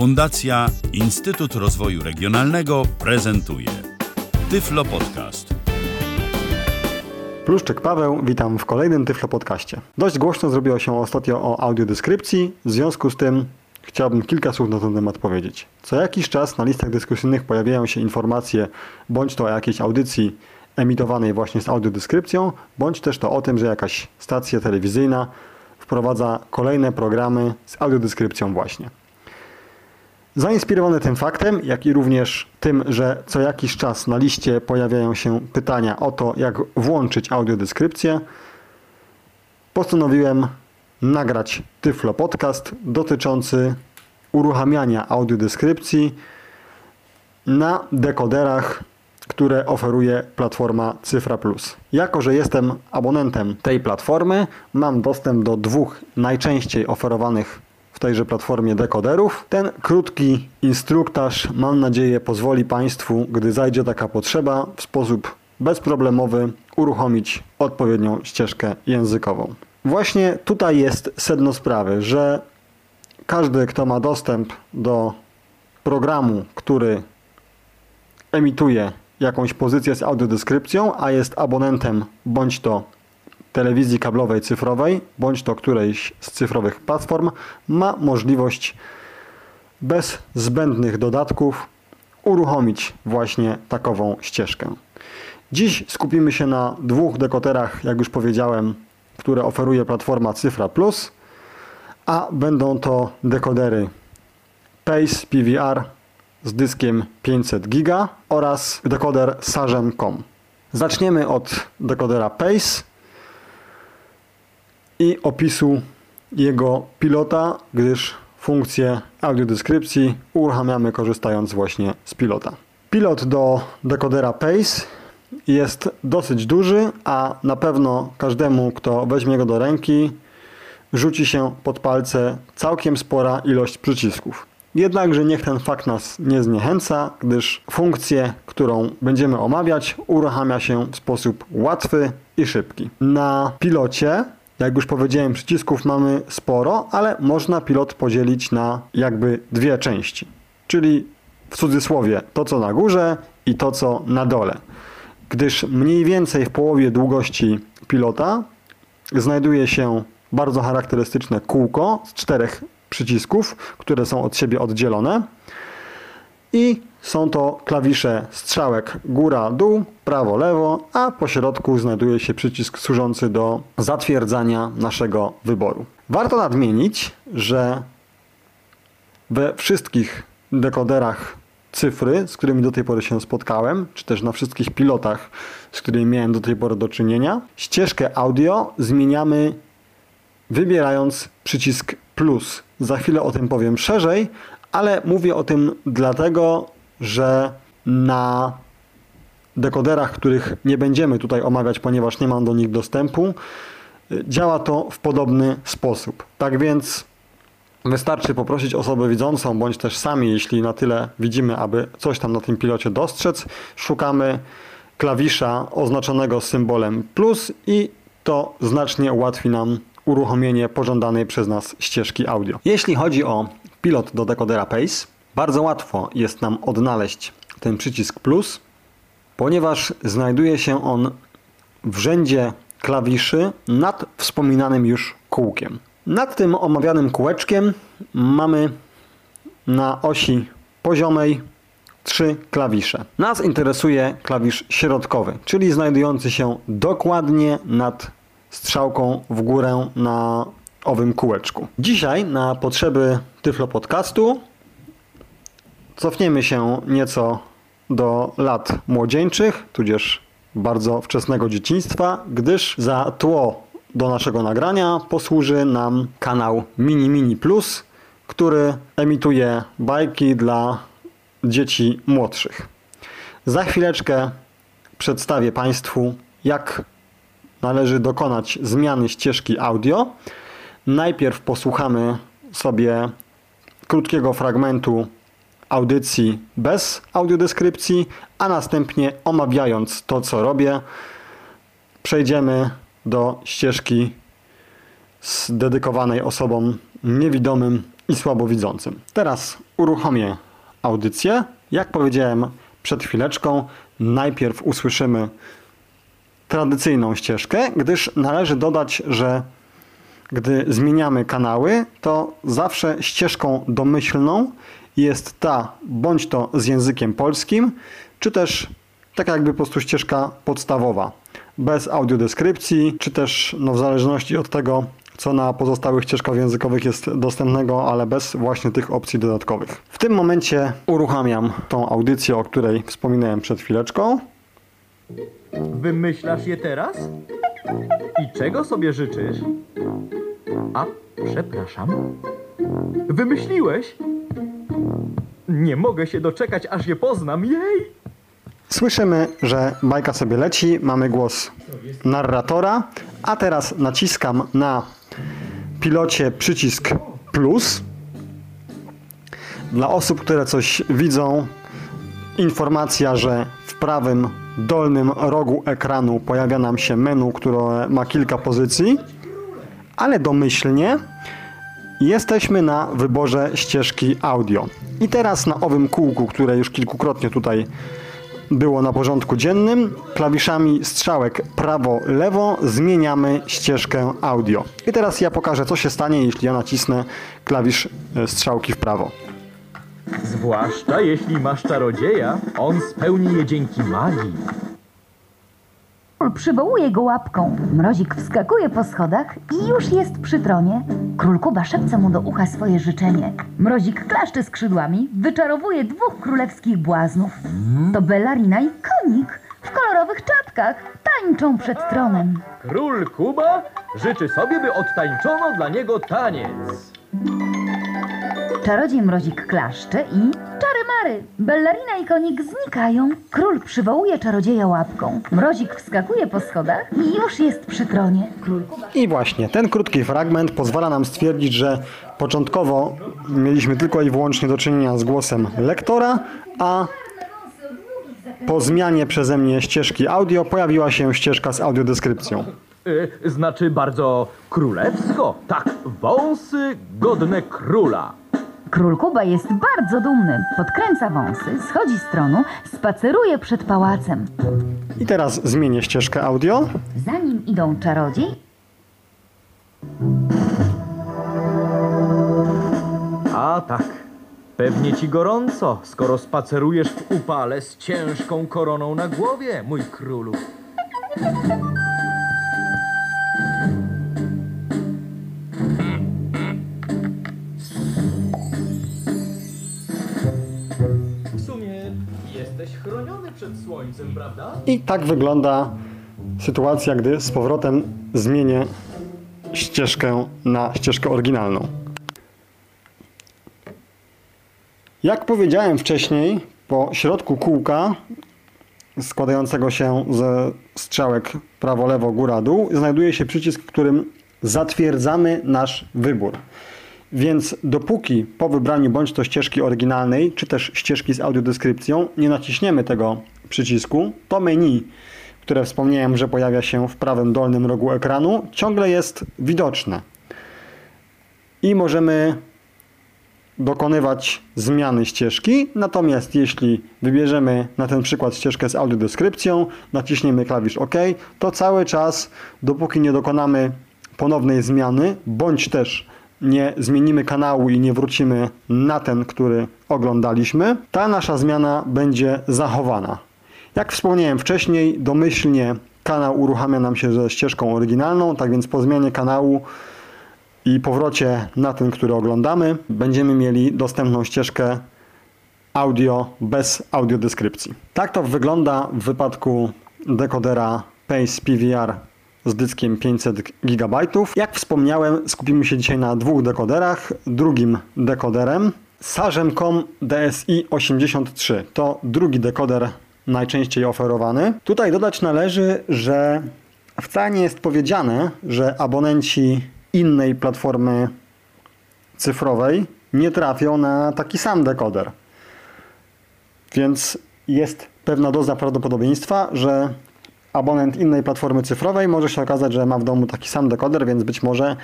Fundacja Instytut Rozwoju Regionalnego prezentuje Tyflo Podcast. Pluszczyk Paweł, witam w kolejnym Tyflo Podcaście. Dość głośno zrobiło się ostatnio o audiodeskrypcji, w związku z tym chciałbym kilka słów na ten temat powiedzieć. Co jakiś czas na listach dyskusyjnych pojawiają się informacje bądź to o jakiejś audycji emitowanej właśnie z audiodeskrypcją, bądź też to o tym, że jakaś stacja telewizyjna wprowadza kolejne programy z audiodeskrypcją właśnie. Zainspirowany tym faktem, jak i również tym, że co jakiś czas na liście pojawiają się pytania o to, jak włączyć audiodeskrypcję, postanowiłem nagrać Tyflo Podcast dotyczący uruchamiania audiodeskrypcji na dekoderach, które oferuje platforma Cyfra Plus. Jako, że jestem abonentem tej platformy, mam dostęp do dwóch najczęściej oferowanych tejże platformie dekoderów. Ten krótki instruktaż, mam nadzieję, pozwoli Państwu, gdy zajdzie taka potrzeba, w sposób bezproblemowy uruchomić odpowiednią ścieżkę językową. Właśnie tutaj jest sedno sprawy, że każdy, kto ma dostęp do programu, który emituje jakąś pozycję z audiodeskrypcją, a jest abonentem bądź to telewizji kablowej cyfrowej, bądź to którejś z cyfrowych platform, ma możliwość bez zbędnych dodatków uruchomić właśnie takową ścieżkę. Dziś skupimy się na dwóch dekoderach, jak już powiedziałem, które oferuje platforma Cyfra Plus, a będą to dekodery Pace PVR z dyskiem 500 GB oraz dekoder Sarem.com. Zaczniemy od dekodera Pace i opisu jego pilota, gdyż funkcję audiodeskrypcji uruchamiamy korzystając właśnie z pilota. Pilot do dekodera Pace jest dosyć duży, a na pewno każdemu, kto weźmie go do ręki, rzuci się pod palce całkiem spora ilość przycisków. Jednakże niech ten fakt nas nie zniechęca, gdyż funkcję, którą będziemy omawiać, uruchamia się w sposób łatwy i szybki. Na pilocie jak już powiedziałem, przycisków mamy sporo, ale można pilot podzielić na jakby dwie części. Czyli w cudzysłowie to, co na górze i to, co na dole. Gdyż mniej więcej w połowie długości pilota znajduje się bardzo charakterystyczne kółko z czterech przycisków, które są od siebie oddzielone. I są to klawisze strzałek góra-dół, prawo-lewo, a po środku znajduje się przycisk służący do zatwierdzania naszego wyboru. Warto nadmienić, że we wszystkich dekoderach cyfry, z którymi do tej pory się spotkałem, czy też na wszystkich pilotach, z którymi miałem do tej pory do czynienia, ścieżkę audio zmieniamy wybierając przycisk plus. Za chwilę o tym powiem szerzej, ale mówię o tym dlatego, że na dekoderach, których nie będziemy tutaj omawiać, ponieważ nie mam do nich dostępu, działa to w podobny sposób. Tak więc wystarczy poprosić osobę widzącą, bądź też sami, jeśli na tyle widzimy, aby coś tam na tym pilocie dostrzec, szukamy klawisza oznaczonego symbolem plus i to znacznie ułatwi nam uruchomienie pożądanej przez nas ścieżki audio. Jeśli chodzi o pilot do dekodera Pace, bardzo łatwo jest nam odnaleźć ten przycisk plus, ponieważ znajduje się on w rzędzie klawiszy nad wspominanym już kółkiem. Nad tym omawianym kółeczkiem mamy na osi poziomej trzy klawisze. Nas interesuje klawisz środkowy, czyli znajdujący się dokładnie nad strzałką w górę na owym kółeczku. Dzisiaj na potrzeby Tyflo Podcastu cofniemy się nieco do lat młodzieńczych, tudzież bardzo wczesnego dzieciństwa, gdyż za tło do naszego nagrania posłuży nam kanał Mini Mini Plus, który emituje bajki dla dzieci młodszych. Za chwileczkę przedstawię Państwu, jak należy dokonać zmiany ścieżki audio. Najpierw posłuchamy sobie krótkiego fragmentu audycji bez audiodeskrypcji, a następnie omawiając to, co robię, przejdziemy do ścieżki dedykowanej osobom niewidomym i słabowidzącym. Teraz uruchomię audycję. Jak powiedziałem przed chwileczką, najpierw usłyszymy tradycyjną ścieżkę, gdyż należy dodać, że gdy zmieniamy kanały, to zawsze ścieżką domyślną jest ta, bądź to z językiem polskim, czy też tak jakby po prostu ścieżka podstawowa, bez audiodeskrypcji, czy też no, w zależności od tego, co na pozostałych ścieżkach językowych jest dostępnego, ale bez właśnie tych opcji dodatkowych. W tym momencie uruchamiam tą audycję, o której wspominałem przed chwileczką. Wymyślasz je teraz? I czego sobie życzysz? A, przepraszam. Wymyśliłeś? Nie mogę się doczekać, aż je poznam. Jej! Słyszymy, że bajka sobie leci, mamy głos narratora, a teraz naciskam na pilocie przycisk plus. Dla osób, które coś widzą, informacja, że w prawym dolnym rogu ekranu pojawia nam się menu, które ma kilka pozycji, ale domyślnie jesteśmy na wyborze ścieżki audio. I teraz na owym kółku, które już kilkukrotnie tutaj było na porządku dziennym, klawiszami strzałek prawo-lewo zmieniamy ścieżkę audio. I teraz ja pokażę, co się stanie, jeśli ja nacisnę klawisz e, strzałki w prawo. Zwłaszcza jeśli masz czarodzieja, on spełni je dzięki magii. Przywołuje go łapką. Mrozik wskakuje po schodach i już jest przy tronie. Król Kuba szepce mu do ucha swoje życzenie. Mrozik klaszcze skrzydłami, wyczarowuje dwóch królewskich błaznów. To Bellarina i konik w kolorowych czapkach tańczą przed tronem. Król Kuba życzy sobie, by odtańczono dla niego taniec. Czarodziej Mrozik klaszcze i czary mary. Bellarina i konik znikają. Król przywołuje czarodzieja łapką. Mrozik wskakuje po schodach i już jest przy tronie. I właśnie ten krótki fragment pozwala nam stwierdzić, że początkowo mieliśmy tylko i wyłącznie do czynienia z głosem lektora, a po zmianie przeze mnie ścieżki audio pojawiła się ścieżka z audiodeskrypcją. Y, znaczy bardzo królewsko. Tak, wąsy godne króla. Król Kuba jest bardzo dumny. Podkręca wąsy, schodzi z tronu, spaceruje przed pałacem. I teraz zmienię ścieżkę audio. Za nim idą czarodziej A tak, pewnie ci gorąco, skoro spacerujesz w upale z ciężką koroną na głowie, mój królu. Słońcem, prawda? I tak wygląda sytuacja, gdy z powrotem zmienię ścieżkę na ścieżkę oryginalną. Jak powiedziałem wcześniej, po środku kółka składającego się ze strzałek prawo, lewo, góra, dół znajduje się przycisk, którym zatwierdzamy nasz wybór. Więc dopóki po wybraniu bądź to ścieżki oryginalnej, czy też ścieżki z audiodeskrypcją nie naciśniemy tego przycisku, to menu, które wspomniałem, że pojawia się w prawym dolnym rogu ekranu, ciągle jest widoczne. I możemy dokonywać zmiany ścieżki. Natomiast jeśli wybierzemy na ten przykład ścieżkę z audiodeskrypcją, naciśniemy klawisz OK, to cały czas, dopóki nie dokonamy ponownej zmiany, bądź też nie zmienimy kanału i nie wrócimy na ten, który oglądaliśmy, ta nasza zmiana będzie zachowana. Jak wspomniałem wcześniej, domyślnie kanał uruchamia nam się ze ścieżką oryginalną, tak więc po zmianie kanału i powrocie na ten, który oglądamy, będziemy mieli dostępną ścieżkę audio bez audiodeskrypcji. Tak to wygląda w wypadku dekodera Pace PVR z dyskiem 500 GB. Jak wspomniałem, skupimy się dzisiaj na dwóch dekoderach. Drugim dekoderem Sarzem.com DSI 83 to drugi dekoder najczęściej oferowany. Tutaj dodać należy, że wcale nie jest powiedziane, że abonenci innej platformy cyfrowej nie trafią na taki sam dekoder. Więc jest pewna doza prawdopodobieństwa, że abonent innej platformy cyfrowej może się okazać, że ma w domu taki sam dekoder, więc być może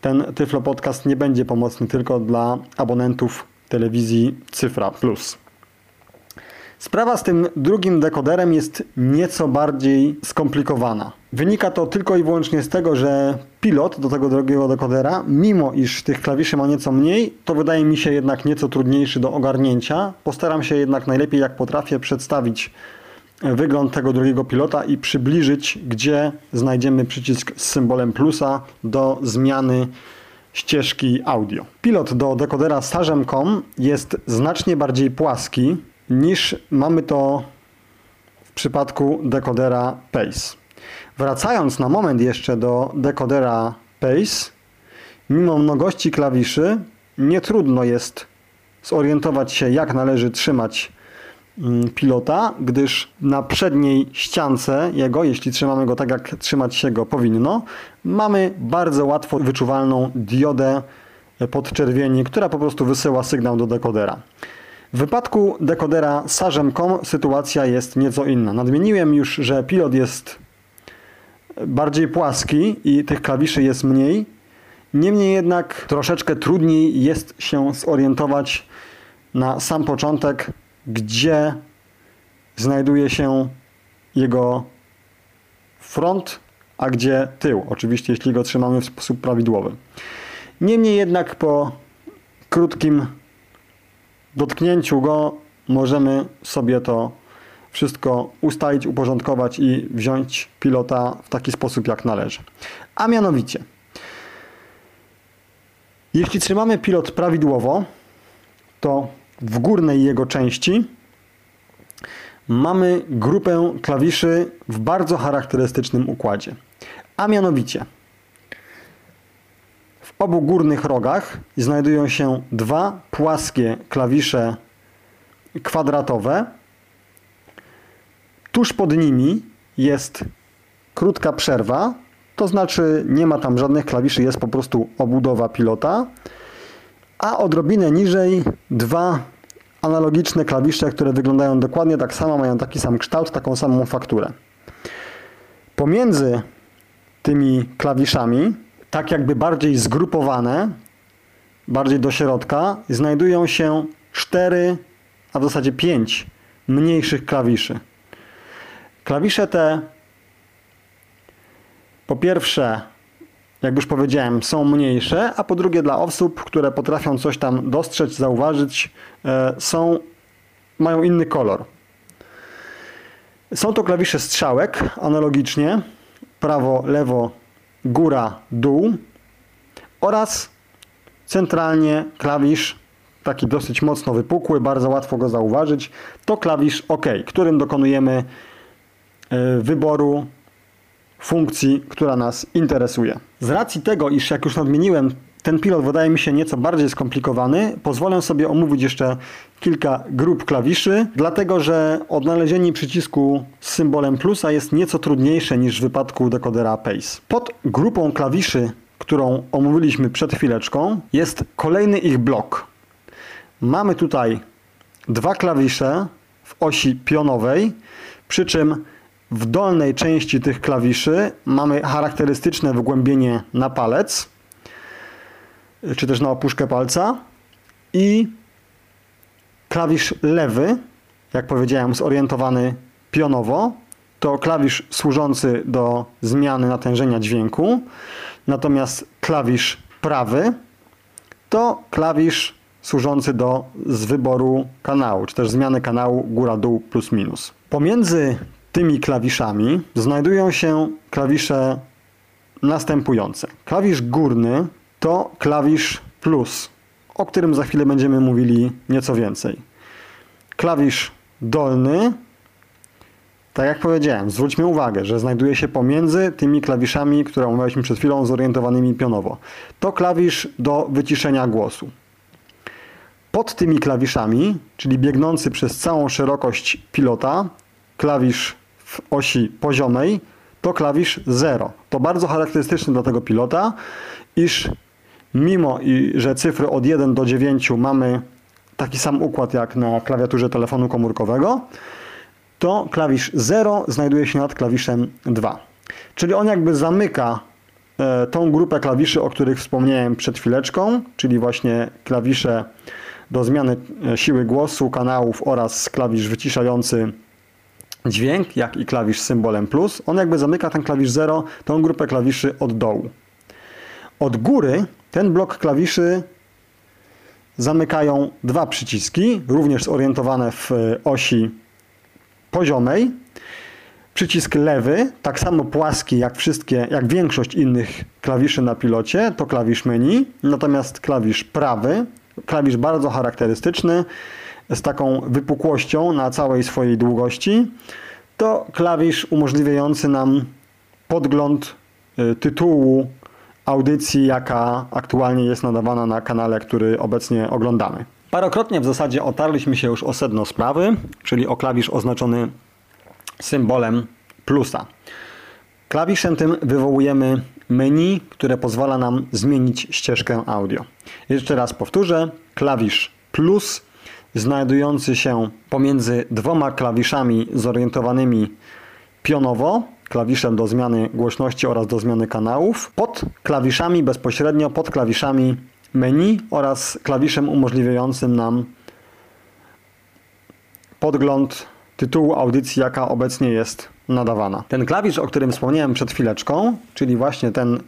ten Tyflo Podcast nie będzie pomocny tylko dla abonentów telewizji Cyfra Plus. Sprawa z tym drugim dekoderem jest nieco bardziej skomplikowana. Wynika to tylko i wyłącznie z tego, że pilot do tego drugiego dekodera, mimo iż tych klawiszy ma nieco mniej, to wydaje mi się jednak nieco trudniejszy do ogarnięcia. Postaram się jednak najlepiej jak potrafię przedstawić wygląd tego drugiego pilota i przybliżyć, gdzie znajdziemy przycisk z symbolem plusa do zmiany ścieżki audio. Pilot do dekodera Sarzem.com jest znacznie bardziej płaski niż mamy to w przypadku dekodera Pace. Wracając na moment jeszcze do dekodera Pace, mimo mnogości klawiszy nie trudno jest zorientować się jak należy trzymać pilota, gdyż na przedniej ściance jego, jeśli trzymamy go tak jak trzymać się go powinno, mamy bardzo łatwo wyczuwalną diodę podczerwieni, która po prostu wysyła sygnał do dekodera. W wypadku dekodera Sarzem.com sytuacja jest nieco inna. Nadmieniłem już, że pilot jest bardziej płaski i tych klawiszy jest mniej. Niemniej jednak troszeczkę trudniej jest się zorientować na sam początek, gdzie znajduje się jego front, a gdzie tył. Oczywiście, jeśli go trzymamy w sposób prawidłowy. Niemniej jednak po krótkim dotknięciu go możemy sobie to wszystko ustalić, uporządkować i wziąć pilota w taki sposób jak należy. A mianowicie, jeśli trzymamy pilot prawidłowo, to w górnej jego części mamy grupę klawiszy w bardzo charakterystycznym układzie. A mianowicie, w obu górnych rogach znajdują się dwa płaskie klawisze kwadratowe. Tuż pod nimi jest krótka przerwa, to znaczy nie ma tam żadnych klawiszy, jest po prostu obudowa pilota. A odrobinę niżej dwa analogiczne klawisze, które wyglądają dokładnie tak samo, mają taki sam kształt, taką samą fakturę. Pomiędzy tymi klawiszami tak jakby bardziej zgrupowane, bardziej do środka, znajdują się cztery, a w zasadzie pięć mniejszych klawiszy. Klawisze te po pierwsze, jak już powiedziałem, są mniejsze, a po drugie dla osób, które potrafią coś tam dostrzec, zauważyć, e, są, mają inny kolor. Są to klawisze strzałek, analogicznie, prawo, lewo, góra, dół oraz centralnie klawisz taki dosyć mocno wypukły, bardzo łatwo go zauważyć, to klawisz OK, którym dokonujemy e, wyboru funkcji, która nas interesuje. Z racji tego, iż jak już nadmieniłem, ten pilot wydaje mi się nieco bardziej skomplikowany, pozwolę sobie omówić jeszcze kilka grup klawiszy, dlatego że odnalezienie przycisku z symbolem plusa jest nieco trudniejsze niż w wypadku dekodera PACE. Pod grupą klawiszy, którą omówiliśmy przed chwileczką, jest kolejny ich blok. Mamy tutaj dwa klawisze w osi pionowej, przy czym w dolnej części tych klawiszy mamy charakterystyczne wygłębienie na palec, czy też na opuszkę palca i klawisz lewy, jak powiedziałem, zorientowany pionowo, to klawisz służący do zmiany natężenia dźwięku, natomiast klawisz prawy to klawisz służący do z wyboru kanału, czy też zmiany kanału góra-dół plus minus. Pomiędzy tymi klawiszami znajdują się klawisze następujące. Klawisz górny to klawisz plus, o którym za chwilę będziemy mówili nieco więcej. Klawisz dolny, tak jak powiedziałem, zwróćmy uwagę, że znajduje się pomiędzy tymi klawiszami, które omawialiśmy przed chwilą, zorientowanymi pionowo. To klawisz do wyciszenia głosu. Pod tymi klawiszami, czyli biegnący przez całą szerokość pilota, klawisz w osi poziomej, to klawisz 0. To bardzo charakterystyczne dla tego pilota, iż mimo że cyfry od 1 do 9 mamy taki sam układ jak na klawiaturze telefonu komórkowego, to klawisz 0 znajduje się nad klawiszem 2. Czyli on jakby zamyka e, tą grupę klawiszy, o których wspomniałem przed chwileczką, czyli właśnie klawisze do zmiany e, siły głosu, kanałów oraz klawisz wyciszający dźwięk, jak i klawisz z symbolem plus. On jakby zamyka ten klawisz 0, tą grupę klawiszy od dołu. Od góry ten blok klawiszy zamykają dwa przyciski, również zorientowane w e, osi poziomej. Przycisk lewy, tak samo płaski jak wszystkie, jak większość innych klawiszy na pilocie, to klawisz menu, natomiast klawisz prawy, klawisz bardzo charakterystyczny, z taką wypukłością na całej swojej długości, to klawisz umożliwiający nam podgląd y, tytułu audycji, jaka aktualnie jest nadawana na kanale, który obecnie oglądamy. Parokrotnie w zasadzie otarliśmy się już o sedno sprawy, czyli o klawisz oznaczony symbolem plusa. Klawiszem tym wywołujemy menu, które pozwala nam zmienić ścieżkę audio. Jeszcze raz powtórzę, klawisz plus znajdujący się pomiędzy dwoma klawiszami zorientowanymi pionowo, klawiszem do zmiany głośności oraz do zmiany kanałów, pod klawiszami bezpośrednio, pod klawiszami menu oraz klawiszem umożliwiającym nam podgląd tytułu audycji, jaka obecnie jest nadawana. Ten klawisz, o którym wspomniałem przed chwileczką, czyli właśnie ten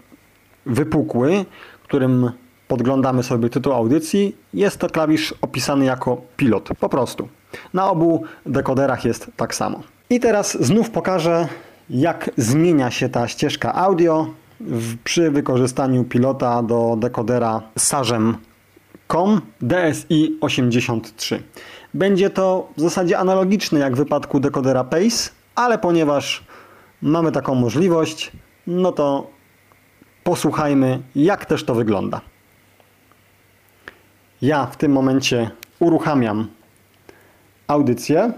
wypukły, którym podglądamy sobie tytuł audycji, jest to klawisz opisany jako pilot, po prostu. Na obu dekoderach jest tak samo. I teraz znów pokażę, jak zmienia się ta ścieżka audio w, przy wykorzystaniu pilota do dekodera sarzem COM DSI 83. Będzie to w zasadzie analogiczne jak w wypadku dekodera PACE, ale ponieważ mamy taką możliwość, no to posłuchajmy, jak też to wygląda. Ja w tym momencie uruchamiam audycję.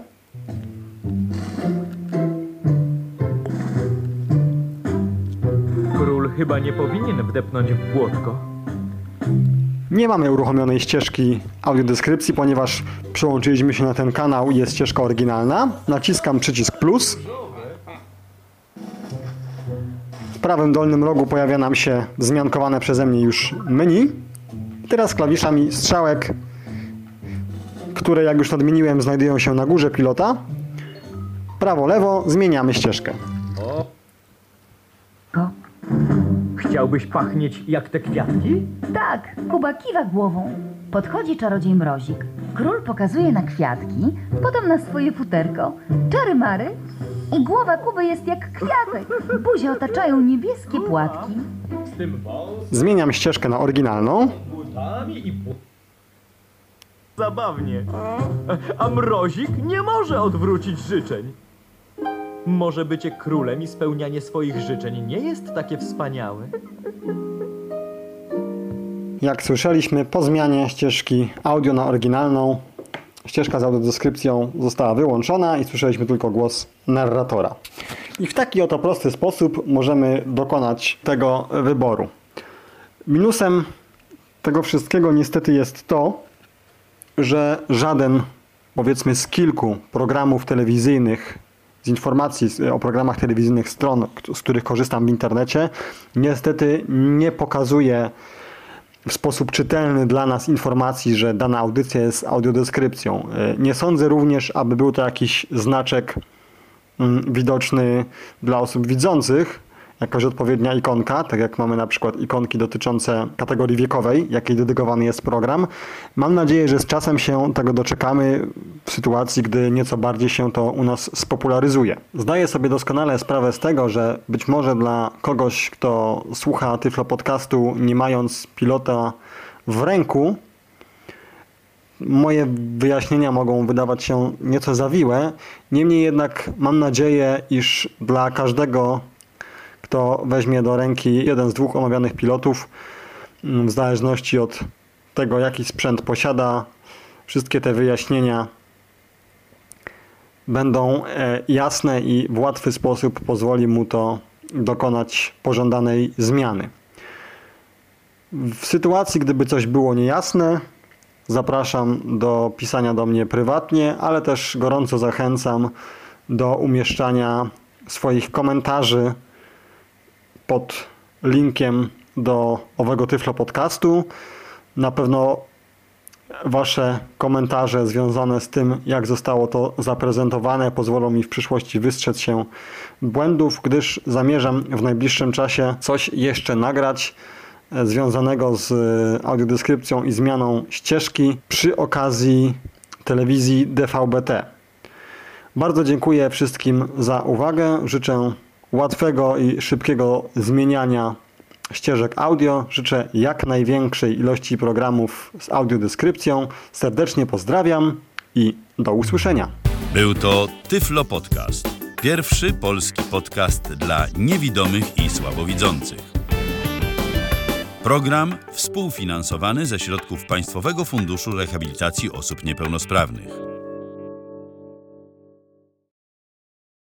Król chyba nie powinien wdepnąć w błotko. Nie mamy uruchomionej ścieżki audiodeskrypcji, ponieważ przełączyliśmy się na ten kanał i jest ścieżka oryginalna. Naciskam przycisk plus. W prawym dolnym rogu pojawia nam się zmiankowane przeze mnie już menu. Teraz klawiszami strzałek, które jak już nadmieniłem znajdują się na górze pilota. Prawo, lewo zmieniamy ścieżkę. Ko. Chciałbyś pachnieć jak te kwiatki? Tak, Kuba kiwa głową. Podchodzi czarodziej mrozik. Król pokazuje na kwiatki, potem na swoje futerko. Czary mary i głowa Kuby jest jak kwiatek. Buzię otaczają niebieskie płatki. Zmieniam ścieżkę na oryginalną. Butami i... bu- Zabawnie. A mrozik nie może odwrócić życzeń. Może bycie królem i spełnianie swoich życzeń nie jest takie wspaniałe? Jak słyszeliśmy, po zmianie ścieżki audio na oryginalną, ścieżka z audiodeskrypcją została wyłączona i słyszeliśmy tylko głos narratora. I w taki oto prosty sposób możemy dokonać tego wyboru. Minusem tego wszystkiego niestety jest to, że żaden, powiedzmy z kilku programów telewizyjnych, z informacji o programach telewizyjnych stron, z których korzystam w internecie, niestety nie pokazuje w sposób czytelny dla nas informacji, że dana audycja jest audiodeskrypcją. Y, Nie sądzę również, aby był to jakiś znaczek mm, widoczny dla osób widzących, jakaś odpowiednia ikonka, tak jak mamy na przykład ikonki dotyczące kategorii wiekowej, jakiej dedykowany jest program. Mam nadzieję, że z czasem się tego doczekamy w sytuacji, gdy nieco bardziej się to u nas spopularyzuje. Zdaję sobie doskonale sprawę z tego, że być może dla kogoś, kto słucha Tyflo Podcastu, nie mając pilota w ręku, moje wyjaśnienia mogą wydawać się nieco zawiłe. Niemniej jednak mam nadzieję, iż dla każdego, kto weźmie do ręki jeden z dwóch omawianych pilotów, w zależności od tego, jaki sprzęt posiada, wszystkie te wyjaśnienia będą e, jasne i w łatwy sposób pozwoli mu to dokonać pożądanej zmiany. W sytuacji, gdyby coś było niejasne, zapraszam do pisania do mnie prywatnie, ale też gorąco zachęcam do umieszczania swoich komentarzy pod linkiem do owego Tyflo podcastu. Na pewno Wasze komentarze związane z tym, jak zostało to zaprezentowane, pozwolą mi w przyszłości wystrzec się błędów, gdyż zamierzam w najbliższym czasie coś jeszcze nagrać e, związanego z e, audiodeskrypcją i zmianą ścieżki przy okazji telewizji DVB-T. Bardzo dziękuję wszystkim za uwagę. Życzę łatwego i szybkiego zmieniania ścieżek audio. Życzę jak największej ilości programów z audiodeskrypcją. Serdecznie pozdrawiam i do usłyszenia. Był to Tyflo Podcast. Pierwszy polski podcast dla niewidomych i słabowidzących. Program współfinansowany ze środków Państwowego Funduszu Rehabilitacji Osób Niepełnosprawnych.